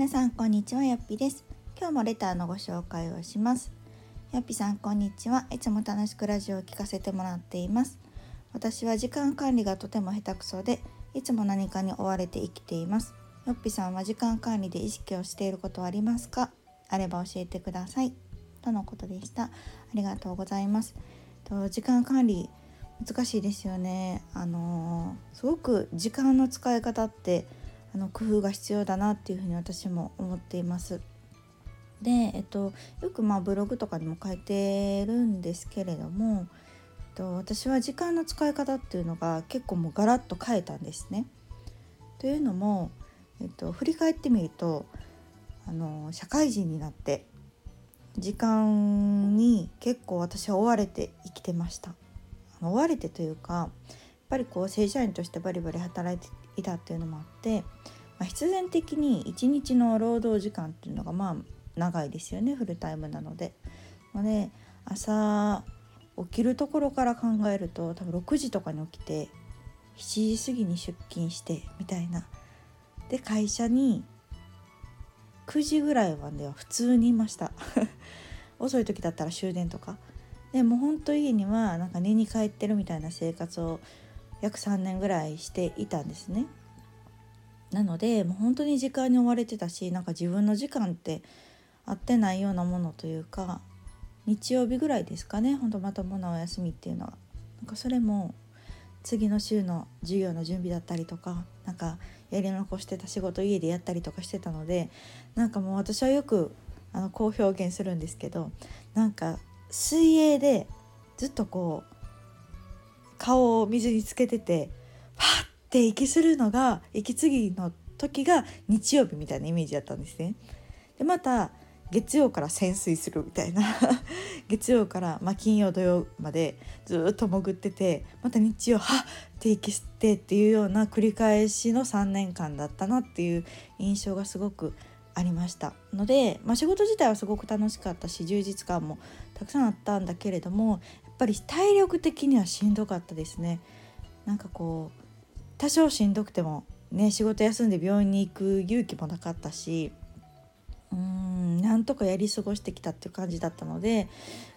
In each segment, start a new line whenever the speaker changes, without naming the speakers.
皆さんこんにちはやっぴです。今日もレターのご紹介をします。やっぴさんこんにちは。いつも楽しくラジオを聞かせてもらっています。私は時間管理がとても下手くそでいつも何かに追われて生きています。よっぴさんは時間管理で意識をしていることはありますか？あれば教えてください。とのことでした。ありがとうございます。と時間管理難しいですよね。あのすごく時間の使い方ってあの工夫が必要だなっていうふうに私も思っています。で、えっと、よくまあブログとかにも書いてるんですけれども、えっと、私は時間の使い方っていうのが結構もうガラッと変えたんですね。というのも、えっと、振り返ってみるとあの社会人になって時間に結構私は追われて生きてました。あの追われてというかやっぱりこう正社員としてバリバリ働いていたっていうのもあって、まあ、必然的に一日の労働時間っていうのがまあ長いですよねフルタイムなので。ので朝起きるところから考えると多分6時とかに起きて7時過ぎに出勤してみたいな。で会社に9時ぐらいまでは普通にいました 遅い時だったら終電とかでも本当家にはなんか寝に帰ってるみたいな生活を約3年ぐらいしていたんですね。なのでもう本当に時間に追われてたしなんか自分の時間って合ってないようなものというか日曜日ぐらいですかねほんとまともなお休みっていうのはなんかそれも次の週の授業の準備だったりとかなんかやり残してた仕事家でやったりとかしてたのでなんかもう私はよくあのこう表現するんですけどなんか水泳でずっとこう顔を水につけててパッて息するのが息継ぎの時が日曜日みたいなイメージだったんですね。でまた月曜から潜水するみたいな 月曜から、まあ、金曜土曜までずっと潜っててまた日曜はっって息吸ってっていうような繰り返しの3年間だったなっていう印象がすごくありましたので、まあ、仕事自体はすごく楽しかったし充実感もたくさんあったんだけれどもぱり体力的にはしんどかったですね。なんかこう多少しんどくてもね仕事休んで病院に行く勇気もなかったしうーんなんとかやり過ごしてきたっていう感じだったので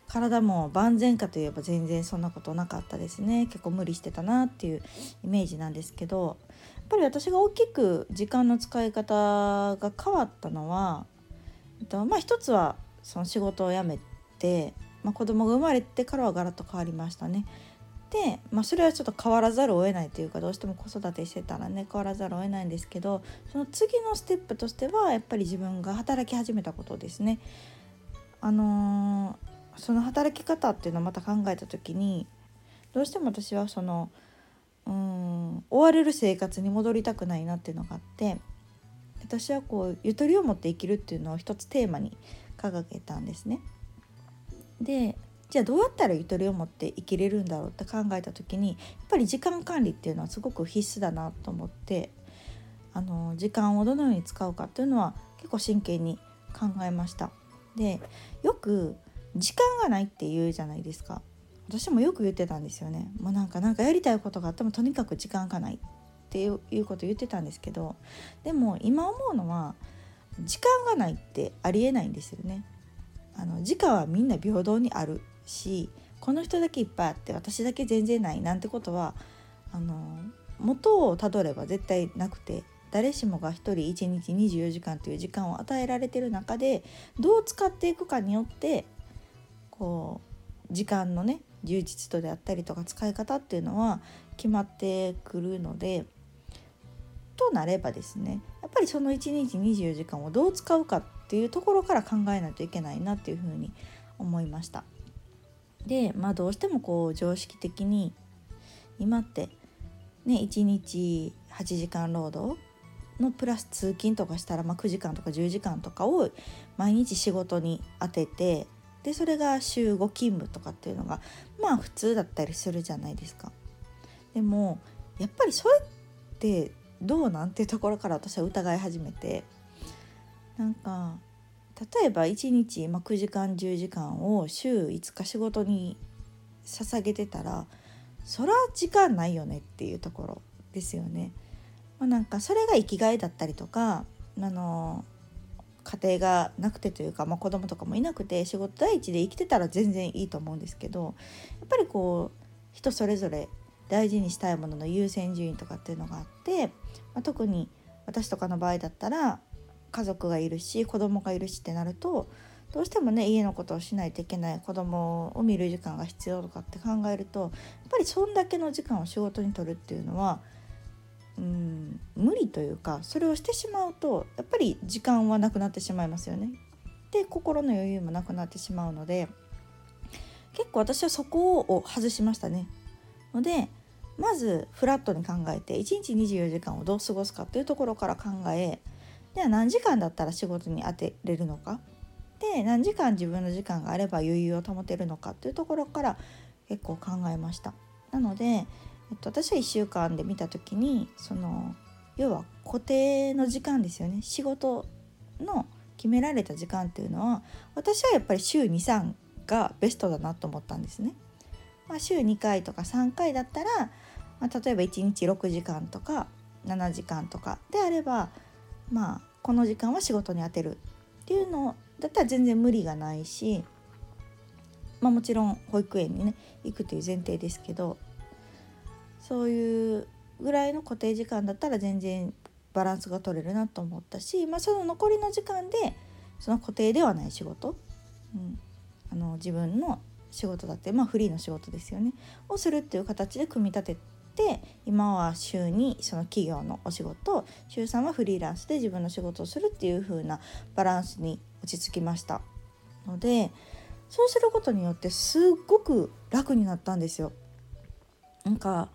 体も万全かといえば全然そんなことなかったですね。結構無理してたなっていうイメージなんですけどやっぱり私が大きく時間の使い方が変わったのは、えっと、まあ一つはその仕事を辞めてまあ、子供が生まれてからはガラッと変わりましたね。で、まあ、それはちょっと変わらざるを得ないというかどうしても子育てしてたらね変わらざるを得ないんですけどその次のステップとしてはやっぱり自分が働き始めたことですね。あのー、その働き方っていうのをまた考えた時にどうしても私はそのうん追われる生活に戻りたくないなっていうのがあって私はこうゆとりを持って生きるっていうのを一つテーマに掲げたんですね。でじゃあどうやったらゆとりを持って生きれるんだろうって考えた時にやっぱり時間管理っていうのはすごく必須だなと思ってあの時間をどのように使うかっていうのは結構真剣に考えました。でよく時間がないって言うじゃないですか。私もよく言ってたんですよね。もうなんかなんかやりたいことがあってもとにかく時間がないっていうこと言ってたんですけどでも今思うのは時間がないってありえないんですよね。あの時間はみんな平等にあるしこの人だけいっぱいあって私だけ全然ないなんてことはあの元をたどれば絶対なくて誰しもが1人1日24時間という時間を与えられてる中でどう使っていくかによってこう時間のね充実度であったりとか使い方っていうのは決まってくるのでとなればですねぱりその1日24時間をどう使うかっていうところから考えないといけないなっていうふうに思いました。でまあどうしてもこう常識的に今ってね1日8時間労働のプラス通勤とかしたら、まあ、9時間とか10時間とかを毎日仕事に当ててでそれが週5勤務とかっていうのがまあ普通だったりするじゃないですか。でもやっぱりそれってどうなん？ていうところから私は疑い始めてなんか例えば1日、まあ、9時間10時間を週5日仕事に捧げてたらそら時間ないよねっていうところですよね。まあ、なんかそれが生きがいだったりとかあの家庭がなくてというか、まあ、子供とかもいなくて仕事第一で生きてたら全然いいと思うんですけどやっぱりこう人それぞれ大事にしたいものの優先順位とかっていうのがあって、まあ、特に私とかの場合だったら家族がいるし子供がいるしってなるとどうしてもね家のことをしないといけない子供を見る時間が必要とかって考えるとやっぱりそんだけの時間を仕事にとるっていうのはうん無理というかそれをしてしまうとやっぱり時間はなくなってしまいますよね。で心の余裕もなくなってしまうので結構私はそこを外しましたね。のでまずフラットに考えて1日24時間をどう過ごすかっていうところから考えでは何時間だったら仕事に当てれるのかで何時間自分の時間があれば余裕を保てるのかっていうところから結構考えました。なので、えっと、私は1週間で見た時にその要は固定の時間ですよね仕事の決められた時間っていうのは私はやっぱり週23がベストだなと思ったんですね。まあ、週2回とか3回だったら、まあ、例えば1日6時間とか7時間とかであればまあこの時間は仕事に充てるっていうのだったら全然無理がないし、まあ、もちろん保育園にね行くという前提ですけどそういうぐらいの固定時間だったら全然バランスが取れるなと思ったし、まあ、その残りの時間でその固定ではない仕事、うん、あの自分の仕事だって、まあ、フリーの仕事ですよねをするっていう形で組み立てて今は週にその企業のお仕事週3はフリーランスで自分の仕事をするっていう風なバランスに落ち着きましたのでそうすることによってすっごく楽になったんですよ。なんか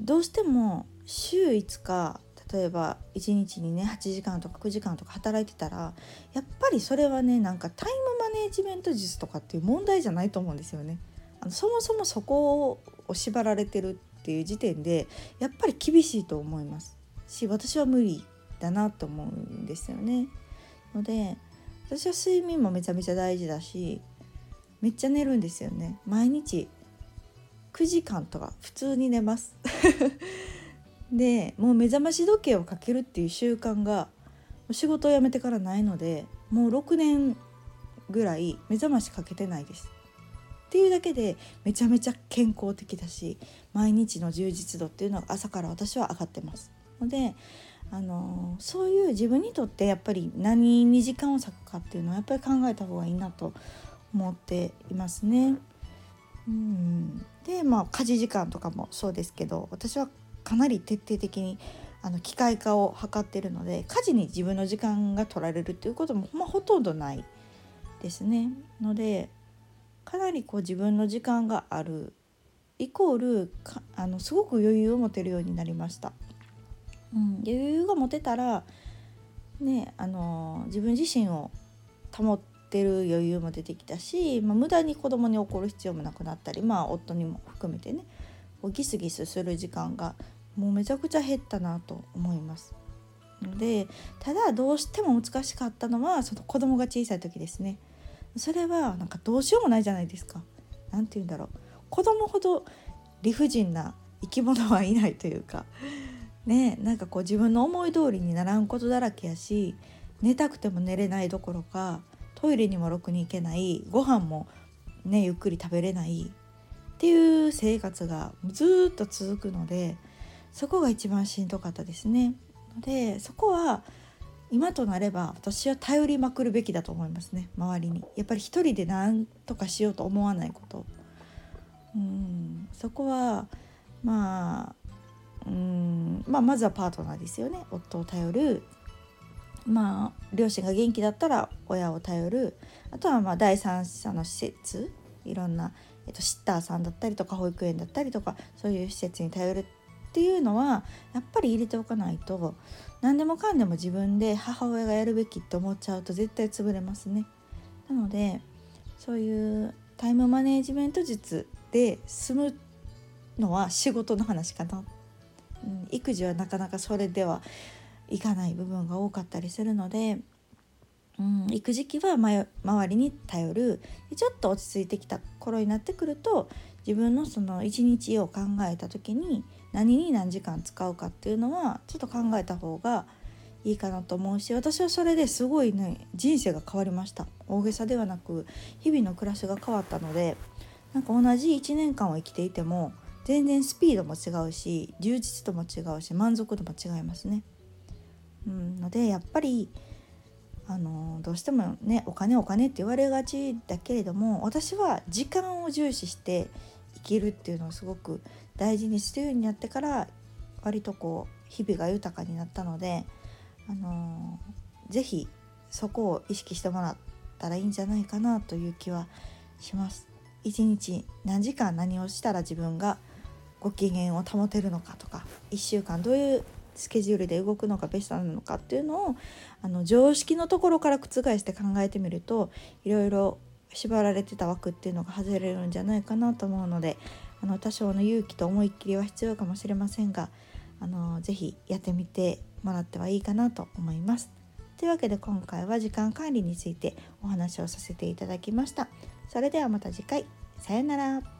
どうしても週5日例えば1日にね8時間とか9時間とか働いてたらやっぱりそれはねなんかタイムネジメント術とかっていう問題じゃないと思うんですよね。あのそもそもそこを縛られてるっていう時点でやっぱり厳しいと思いますし私は無理だなと思うんですよね。ので私は睡眠もめちゃめちゃ大事だしめっちゃ寝るんですよね毎日9時間とか普通に寝ます でもう目覚まし時計をかけるっていう習慣が仕事を辞めてからないのでもう6年ぐらい目覚ましかけてないです。っていうだけでめちゃめちゃ健康的だし毎日の充実度っていうのが朝から私は上がってます。のであのそういう自分にとってやっぱり何に時間を割くかっていうのはやっぱり考えた方がいいなと思っていますね。うんでまあ家事時間とかもそうですけど私はかなり徹底的にあの機械化を図ってるので家事に自分の時間が取られるっていうことも、まあ、ほとんどないですね。のでかなりこう自分の時間があるイコールあのすごく余裕を持てるようになりました。うん、余裕が持てたらねあの自分自身を保ってる余裕も出てきたし、まあ、無駄に子供に怒る必要もなくなったりまあ夫にも含めてねギスギスする時間がもうめちゃくちゃ減ったなと思います。でただどうしても難しかったのはその子供が小さい時ですね。それはなんかどうしようもないじゃないですか。何て言うんだろう子供ほど理不尽な生き物はいないというかねなんかこう自分の思い通りにならんことだらけやし寝たくても寝れないどころかトイレにもろくに行けないご飯もねゆっくり食べれないっていう生活がずっと続くのでそこが一番しんどかったですね。でそこは今となれば私は頼りまくるべきだと思いますね。周りに。やっぱり一人で何とかしようと思わないこと。うん。そこはまあうん。まあまずはパートナーですよね。夫を頼る。まあ両親が元気だったら親を頼る。あとはまあ第三者の施設。いろんな、えっと、シッターさんだったりとか保育園だったりとかそういう施設に頼るっていうのはやっぱり入れておかないと何でもかんでも自分で母親がやるべきって思っちゃうと絶対潰れますね。なのでそういうタイムマネジメント術で済むのは仕事の話かな。うん、育児はなかなかそれではいかない部分が多かったりするのでうん、行く時期は周りに頼るちょっと落ち着いてきた頃になってくると自分のその一日を考えた時に何に何時間使うかっていうのはちょっと考えた方がいいかなと思うし私はそれですごいね人生が変わりました大げさではなく日々の暮らしが変わったのでなんか同じ1年間を生きていても全然スピードも違うし充実度も違うし満足度も違いますね。うん、のでやっぱりあのどうしてもねお金お金って言われがちだけれども私は時間を重視して生きるっていうのをすごく大事にするようになってから割とこう日々が豊かになったのであの是非そこを意識してもらったらいいんじゃないかなという気はします。一日何時間何をしたら自分がご機嫌を保てるのかとか1週間どういうスケジュールで動くのがベストなのかっていうのをあの常識のところから覆して考えてみるといろいろ縛られてた枠っていうのが外れるんじゃないかなと思うのであの多少の勇気と思いっきりは必要かもしれませんがあのぜひやってみてもらってはいいかなと思います。というわけで今回は時間管理についてお話をさせていただきました。それではまた次回。さよなら。